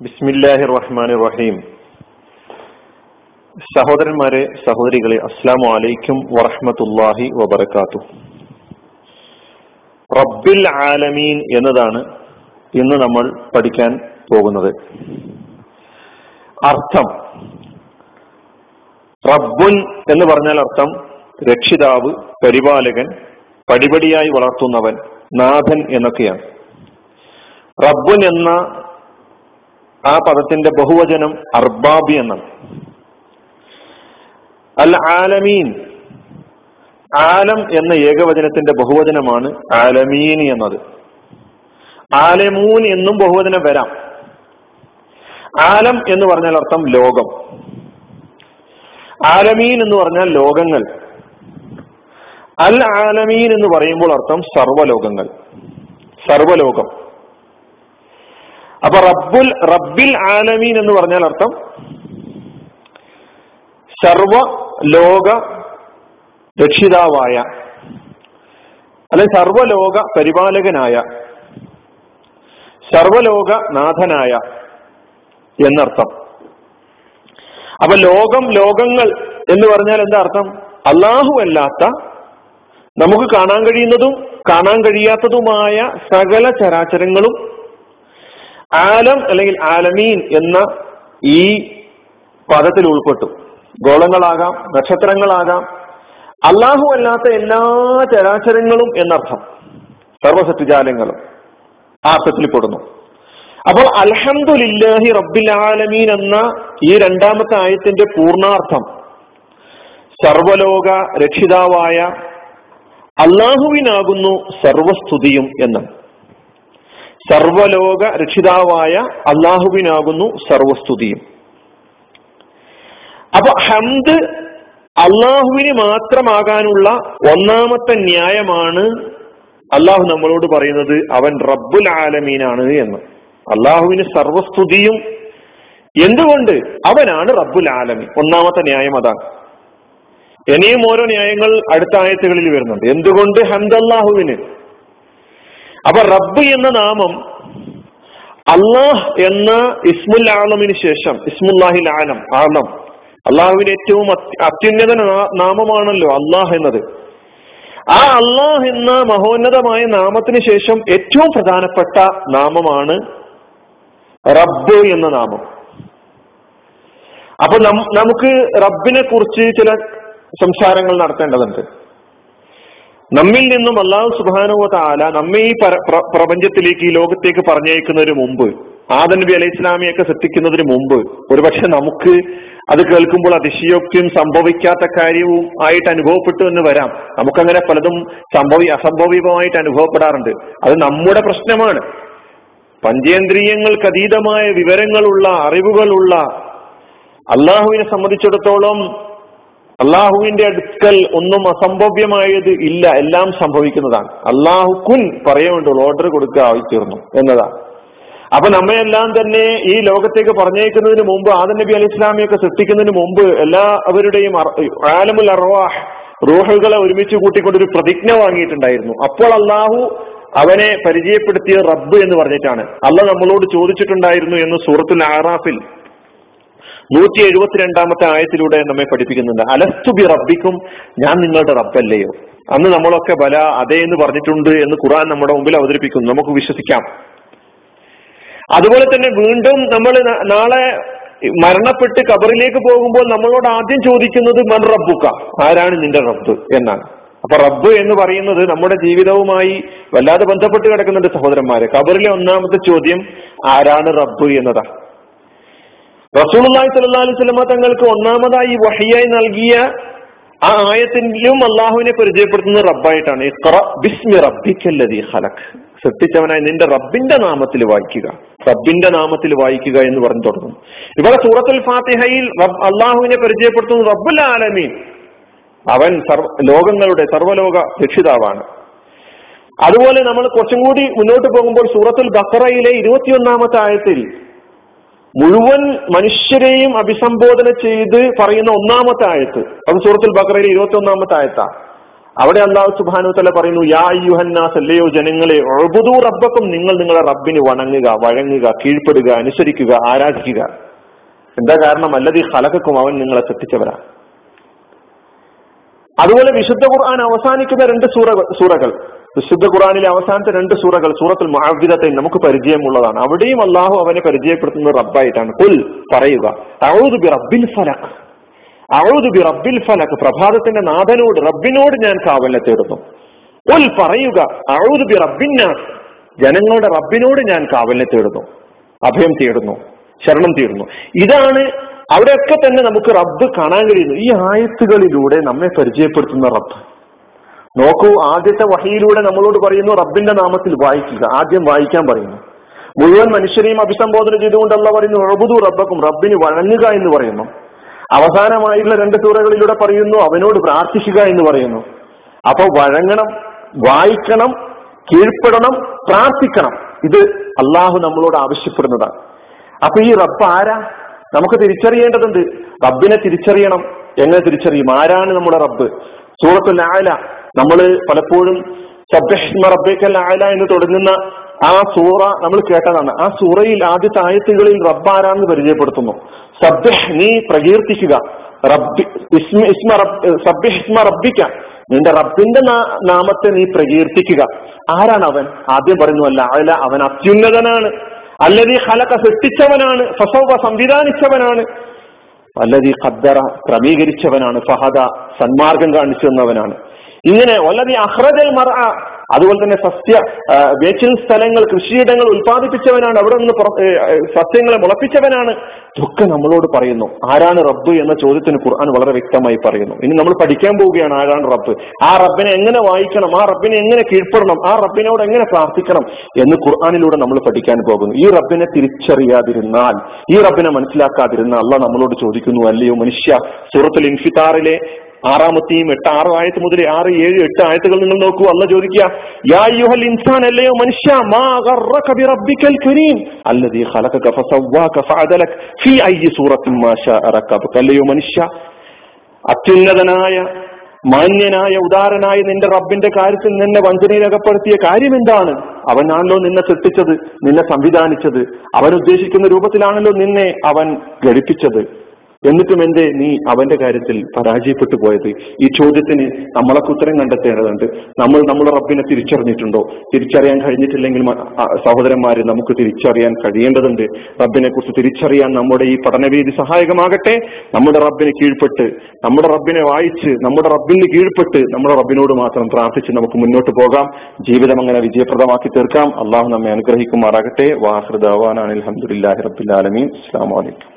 ബിസ്മില്ലാഹി റഹ്മാൻ റഹീം സഹോദരന്മാരെ സഹോദരികളെ അസ്സാം വലൈക്കും വറഹമത്തല്ലാഹി വബർക്കാത്തു റബ്ബിൽ ആലമീൻ എന്നതാണ് ഇന്ന് നമ്മൾ പഠിക്കാൻ പോകുന്നത്. അർത്ഥം റബ്ബുൻ എന്ന് പറഞ്ഞാൽ അർത്ഥം രക്ഷിതാവ് പരിപാലകൻ പടിപടിയായി വളർത്തുന്നവൻ നാഥൻ എന്നൊക്കെയാണ്. റബ്ബുൻ എന്ന ആ പദത്തിന്റെ ബഹുവചനം അർബാബി എന്നാണ്. അൽ ആലമീൻ. ആലം എന്ന ഏകവചനത്തിന്റെ ബഹുവചനമാണ് ആലമീൻ എന്നത്. ആലമൂൻ എന്നും ബഹുവചനം വരാം. ആലം എന്ന് പറഞ്ഞാൽ അർത്ഥം ലോകം. ആലമീൻ എന്ന് പറഞ്ഞാൽ ലോകങ്ങൾ. അൽ ആലമീൻ എന്ന് പറയുമ്പോൾ അർത്ഥം സർവലോകങ്ങൾ സർവലോകം അപ്പൊ റബ്ബുൽ റബ്ബിൽ ആലമീൻ എന്ന് പറഞ്ഞാൽ അർത്ഥം സർവ ലോക രക്ഷിതാവായ അല്ലെ സർവലോക പരിപാലകനായ സർവലോക നാഥനായ എന്നർത്ഥം. അപ്പൊ ലോകം ലോകങ്ങൾ എന്ന് പറഞ്ഞാൽ എന്താ അർത്ഥം? അള്ളാഹു അല്ലാത്ത നമുക്ക് കാണാൻ കഴിയുന്നതും കാണാൻ കഴിയാത്തതുമായ സകല ചരാചരങ്ങളും ആലം അല്ലെങ്കിൽ ആലമീൻ എന്ന ഈ പദത്തിൽ ഉൾപ്പെട്ടു. ഗോളങ്ങളാകാം നക്ഷത്രങ്ങളാകാം. അള്ളാഹു അല്ലാത്ത എല്ലാ ചരാചരങ്ങളും എന്നർത്ഥം. സർവസത്യജാലങ്ങളും ആ അർത്ഥത്തിൽ പെടുന്നു. അപ്പോൾ അൽഹംദുലില്ലാഹി റബ്ബിൽ ആലമീൻ എന്ന ഈ രണ്ടാമത്തെ ആയത്തിന്റെ പൂർണാർത്ഥം സർവലോക രക്ഷിതാവായ അള്ളാഹുവിനാകുന്നു സർവസ്തുതിയും എന്നാണ് സർവലോക രക്ഷിതാവായ അള്ളാഹുവിനാകുന്നു സർവസ്തുതിയും. അപ്പൊ ഹംദ് അള്ളാഹുവിന് മാത്രമാകാനുള്ള ഒന്നാമത്തെ ന്യായമാണ് അള്ളാഹു നമ്മളോട് പറയുന്നത് അവൻ റബ്ബുൽ ആലമീനാണ് എന്ന്. അള്ളാഹുവിന് സർവസ്തുതിയും എന്തുകൊണ്ട്? അവനാണ് റബ്ബുൽ ആലമീൻ. ഒന്നാമത്തെ ന്യായം അതാണ്. ഇനിയും ഓരോ ന്യായങ്ങൾ അടുത്ത ആയത്തുകളിൽ വരുന്നുണ്ട്. എന്തുകൊണ്ട് ഹംദ് അള്ളാഹുവിന്? അപ്പൊ റബ്ബ് എന്ന നാമം അള്ളാഹ് എന്ന ഇസ്മുൽ ശേഷം ഇസ്മുല്ലാഹിൽ ആലം ആലം അള്ളാഹുവിന്റെ ഏറ്റവും അത്യുന്നത നാമമാണല്ലോ അള്ളാഹ് എന്നത്. ആ അള്ളാഹ് എന്ന മഹോന്നതമായ നാമത്തിന് ശേഷം ഏറ്റവും പ്രധാനപ്പെട്ട നാമമാണ് റബ്ബ് എന്ന നാമം. അപ്പൊ നമുക്ക് റബ്ബിനെ കുറിച്ച് ചില സംസാരങ്ങൾ നടത്തേണ്ടതുണ്ട്. നമ്മിൽ നിന്നും അള്ളാഹു സുബാനുവ താല നമ്മെ ഈ പ്രപഞ്ചത്തിലേക്ക് ഈ ലോകത്തേക്ക് പറഞ്ഞയക്കുന്നതിന് മുമ്പ് ആദൻ നബി അലൈഹി ഇസ്ലാമിയൊക്കെ സൃഷ്ടിക്കുന്നതിന് മുമ്പ് ഒരുപക്ഷെ നമുക്ക് അത് കേൾക്കുമ്പോൾ അതിശയോക്തിയും സംഭവിക്കാത്ത കാര്യവും ആയിട്ട് അനുഭവപ്പെട്ടു എന്ന് വരാം. നമുക്കങ്ങനെ പലതും സംഭവി അസംഭവികമായിട്ട് അനുഭവപ്പെടാറുണ്ട്. അത് നമ്മുടെ പ്രശ്നമാണ്. പഞ്ചേന്ദ്രിയങ്ങൾക്ക് അതീതമായ വിവരങ്ങളുള്ള അറിവുകളുള്ള അള്ളാഹുവിനെ സംബന്ധിച്ചിടത്തോളം അള്ളാഹുവിന്റെ അടുക്കൽ ഒന്നും അസംഭവ്യമായത് ഇല്ല. എല്ലാം സംഭവിക്കുന്നതാണ്. അള്ളാഹു കുൻ പറയുന്നുണ്ട് ഓർഡർ കൊടുക്കുക ആയിത്തീർന്നു എന്നതാണ്. അപ്പൊ നമ്മയെല്ലാം തന്നെ ഈ ലോകത്തേക്ക് പറഞ്ഞേക്കുന്നതിന് മുമ്പ് ആദം നബി അലി ഇസ്ലാമിയൊക്കെ സൃഷ്ടിക്കുന്നതിന് മുമ്പ് എല്ലാവരുടെയും ആലമുൽ അർവാഹ് റൂഹുകളെ ഒരുമിച്ച് കൂട്ടിക്കൊണ്ടൊരു പ്രതിജ്ഞ വാങ്ങിയിട്ടുണ്ടായിരുന്നു. അപ്പോൾ അള്ളാഹു അവനെ പരിചയപ്പെടുത്തിയ റബ്ബ് എന്ന് പറഞ്ഞിട്ടാണ്. അല്ല നമ്മളോട് ചോദിച്ചിട്ടുണ്ടായിരുന്നു എന്ന് സൂറത്തുൽ ആറാഫിൽ നൂറ്റി എഴുപത്തിരണ്ടാമത്തെ ആയത്തിലൂടെ നമ്മെ പഠിപ്പിക്കുന്നുണ്ട്. അലസ്തുബി റബ്ബിക്കും ഞാൻ നിങ്ങളുടെ റബ്ബല്ലയോ? അന്ന് നമ്മളൊക്കെ ബല അതേ എന്ന് പറഞ്ഞിട്ടുണ്ട് എന്ന് ഖുറാൻ നമ്മുടെ മുമ്പിൽ അവതരിപ്പിക്കുന്നു. നമുക്ക് വിശ്വസിക്കാം. അതുപോലെ തന്നെ വീണ്ടും നമ്മൾ നാളെ മരണപ്പെട്ട് കബറിലേക്ക് പോകുമ്പോൾ നമ്മളോട് ആദ്യം ചോദിക്കുന്നത് മൻ റബ്ബുക്ക ആരാണ് നിന്റെ റബ്ബ്? എന്നാണ്. അപ്പൊ റബ്ബ് എന്ന് പറയുന്നത് നമ്മുടെ ജീവിതവുമായി വല്ലാതെ ബന്ധപ്പെട്ട് കിടക്കുന്നുണ്ട് സഹോദരന്മാരെ. കബറിലെ ഒന്നാമത്തെ ചോദ്യം ആരാണ് റബ്ബ്? എന്നതാ റസൂലുള്ളാഹി സല്ലാ അലൈഹി വസല്ലമ തങ്ങൾക്ക് ഒന്നാമതായി വഹിയായി നൽകിയ ആ ആയത്തിലും അള്ളാഹുവിനെ പരിചയപ്പെടുത്തുന്നത് റബ്ബായിട്ടാണ്. ബിസ്മി റബ്ബിക്കല്ലദീ ഹലക് സൃഷ്ടിച്ചവനായി നിന്റെ റബ്ബിന്റെ നാമത്തിൽ വായിക്കുക. റബ്ബിന്റെ നാമത്തിൽ വായിക്കുക എന്ന് പറഞ്ഞു തുടങ്ങും. ഇവിടെ സൂറത്തുൽ ഫാത്തിഹയിൽ അള്ളാഹുവിനെ പരിചയപ്പെടുത്തുന്നത് റബ്ബുൽ ആലമീൻ. അവൻ സർവ ലോകങ്ങളുടെ സർവലോക രക്ഷിതാവാണ്. അതുപോലെ നമ്മൾ കുറച്ചും കൂടി മുന്നോട്ട് പോകുമ്പോൾ സൂറത്തുൽ ബക്കറയിലെ ഇരുപത്തിയൊന്നാമത്തെ ആയത്തിൽ മുഴുവൻ മനുഷ്യരെയും അഭിസംബോധന ചെയ്ത് പറയുന്ന ഒന്നാമത്തെ ആയത്ത് അത് സൂറത്തുൽ ബക്രയിലെ ഇരുപത്തി ഒന്നാമത്തെ ആയത്താ. അവിടെ അള്ളാഹു സുബാനു തല പറയുന്നു യാ യുഹന്നാസ് അല്ലയോ ജനങ്ങളെ ഒഴുബുദൂ റബ്ബക്കും നിങ്ങൾ നിങ്ങളുടെ റബ്ബിന് വണങ്ങുക വഴങ്ങുക കീഴ്പ്പെടുക അനുസരിക്കുക ആരാധിക്കുക. എന്താ കാരണം? അല്ലതീ ഹലക്കും അവൻ നിങ്ങളെ സൃഷ്ടിച്ചവരാ അതുപോലെ വിശുദ്ധ ഖുർആൻ അവസാനിക്കുന്ന രണ്ട് സൂറ സൂറകൾ. വിശുദ്ധ ഖുർആനിലെ അവസാനത്തെ രണ്ട് സൂറകൾ സൂറത്തുൽ മഹാവിധത്തെ നമുക്ക് പരിചയമുള്ളതാണ്. അവിടെയും അള്ളാഹു അവനെ പരിചയപ്പെടുത്തുന്നത് റബ്ബായിട്ടാണ്. കുൽ പറയുക ബി ഫലക്. ബി റബ്ബിൽ ഫലക് പ്രഭാതത്തിന്റെ നാഥനോട് റബ്ബിനോട് ഞാൻ കാവലിനെ തേടുന്നു. പറയുക ബി റബ്ബിന്നാസ് ജനങ്ങളുടെ റബ്ബിനോട് ഞാൻ കാവലിനെ തേടുന്നു. അഭയം തേടുന്നു. ശരണം തേടുന്നു. ഇതാണ് അവിടെയൊക്കെ തന്നെ നമുക്ക് റബ്ബ് കാണാൻ കഴിയുന്നു. ഈ ആയത്തുകളിലൂടെ നമ്മെ പരിചയപ്പെടുത്തുന്ന റബ്ബ്. നോക്കൂ ആദ്യത്തെ വഹിയിലൂടെ നമ്മളോട് പറയുന്നു റബ്ബിന്റെ നാമത്തിൽ വായിക്കുക. ആദ്യം വായിക്കാൻ പറയുന്നു. മുഴുവൻ മനുഷ്യരെയും അഭിസംബോധന ചെയ്തുകൊണ്ട് പറയുന്നു റബുദു റബ്ബക്കും റബ്ബിന് വഴങ്ങുക എന്ന് പറയുന്നു. അവസാനമായുള്ള രണ്ട് സൂറകളിലൂടെ പറയുന്നു അവനോട് പ്രാർത്ഥിക്കുക എന്ന് പറയുന്നു. അപ്പൊ വഴങ്ങണം വായിക്കണം കീഴ്പ്പെടണം പ്രാർത്ഥിക്കണം. ഇത് അള്ളാഹു നമ്മളോട് ആവശ്യപ്പെടുന്നതാണ്. അപ്പൊ ഈ റബ്ബ് ആരാ? നമുക്ക് തിരിച്ചറിയേണ്ടതുണ്ട്. റബ്ബിനെ തിരിച്ചറിയണം. എങ്ങനെ തിരിച്ചറിയും? ആരാണ് നമ്മുടെ റബ്ബ്? സൂറത്തുൽ ആല നമ്മൾ പലപ്പോഴും റബ്ബേക്കൽ ആല എന്ന് തുടങ്ങുന്ന ആ സൂറ നമ്മൾ കേട്ടതാണ്. ആ സൂറയിൽ ആദ്യത്തെ ആയത്തുകളിൽ റബ്ബ് ആരാന്ന് പരിചയപ്പെടുത്തുന്നു. സബ്ബഹ് നീ പ്രകീർത്തിക്കുക. റബ്ബി ഇസ്മ ഇസ്മ റബ്ബിക്ക. നിന്റെ റബ്ബിന്റെ നാമത്തെ നീ പ്രകീർത്തിക്കുക. ആരാണ് അവൻ? ആദ്യം പറയുന്നു അല്ല അവൻ അത്യുന്നതനാണ്. അല്ലതീ ഹലക സൃഷ്ടിച്ചവനാണ് ഫസോബ സംവിധാനിച്ചവനാണ്. അല്ലതി ഖദ്ദറ ക്രമീകരിച്ചവനാണ് ഫഹദ സന്മാർഗം കാണിച്ചു തന്നവനാണ്. ഇങ്ങനെ വല്ലതി അഹ്റജൽ മറ അതുപോലെ തന്നെ സസ്യ വേച്ചിൽ സ്ഥലങ്ങൾ കൃഷിയിടങ്ങൾ ഉൽപ്പാദിപ്പിച്ചവനാണ് അവിടെ നിന്ന് സസ്യങ്ങളെ മുളപ്പിച്ചവനാണ് ഇതൊക്കെ നമ്മളോട് പറയുന്നു. ആരാണ് റബ്ബ് എന്ന ചോദ്യത്തിന് ഖുർആൻ വളരെ വ്യക്തമായി പറയുന്നു. ഇനി നമ്മൾ പഠിക്കാൻ പോവുകയാണ് ആരാണ് റബ്ബ്. ആ റബ്ബിനെ എങ്ങനെ വായിക്കണം? ആ റബ്ബിനെ എങ്ങനെ കീഴ്പ്പെടണം? ആ റബ്ബിനോട് എങ്ങനെ പ്രാർത്ഥിക്കണം? എന്ന് ഖുർആാനിലൂടെ നമ്മൾ പഠിക്കാൻ പോകുന്നു. ഈ റബ്ബിനെ തിരിച്ചറിയാതിരുന്നാൽ ഈ റബ്ബിനെ മനസ്സിലാക്കാതിരുന്നാൽ അല്ല നമ്മളോട് ചോദിക്കുന്നു അല്ലയോ മനുഷ്യ സൂറത്തുൽ ഇൻഫിത്താറിലെ ആറാമത്തെയും എട്ട് ആറ് ആയത്ത് മുതൽ ആറ് ഏഴ് എട്ട് ആയത്തുകൾ നിങ്ങൾ നോക്കൂ. അല്ല ചോദിക്കുക യാ ഇൻസാൻ അല്ലയോ മനുഷ്യ? മാ കരീം. ഫഅദലക ഫീ അല്ലയോ മനുഷ്യ? അത്യുന്നതനായ മാന്യനായ ഉദാരനായ നിന്റെ റബ്ബിന്റെ കാര്യത്തിൽ നിന്നെ വഞ്ചനയിലകപ്പെടുത്തിയ കാര്യം എന്താണ്? അവനാണല്ലോ നിന്നെ സൃഷ്ടിച്ചത് നിന്നെ സംവിധാനിച്ചത്. അവൻ ഉദ്ദേശിക്കുന്ന രൂപത്തിലാണല്ലോ നിന്നെ അവൻ ഘടിപ്പിച്ചത്. എന്നിട്ടും എന്തേ നീ അവന്റെ കാര്യത്തിൽ പരാജയപ്പെട്ടു പോയത്? ഈ ചോദ്യത്തിന് നമ്മളൊക്കെ ഉത്തരം കണ്ടെത്തേണ്ടതുണ്ട്. നമ്മൾ നമ്മുടെ റബ്ബിനെ തിരിച്ചറിഞ്ഞിട്ടുണ്ടോ? തിരിച്ചറിയാൻ കഴിഞ്ഞിട്ടില്ലെങ്കിൽ സഹോദരന്മാരെ നമുക്ക് തിരിച്ചറിയാൻ കഴിയേണ്ടതുണ്ട്. റബ്ബിനെ കുറിച്ച് തിരിച്ചറിയാൻ നമ്മുടെ ഈ പഠനവേദി സഹായകമാകട്ടെ. നമ്മുടെ റബ്ബിനെ കീഴ്പ്പെട്ട് നമ്മുടെ റബ്ബിനെ വായിച്ച് നമ്മുടെ റബ്ബിന് കീഴ്പ്പെട്ട് നമ്മുടെ റബ്ബിനോട് മാത്രം പ്രാർത്ഥിച്ച് നമുക്ക് മുന്നോട്ട് പോകാം. ജീവിതം അങ്ങനെ വിജയപ്രദമാക്കി തീർക്കാം. അള്ളാഹു നമ്മെ അനുഗ്രഹിക്കുമാറാകട്ടെ. വാഹൃദാവാനാണ് അലഹമുല്ലാഹി റബ്ബിൽ ആലമീൻ. അസ്സാം വലൈക്കും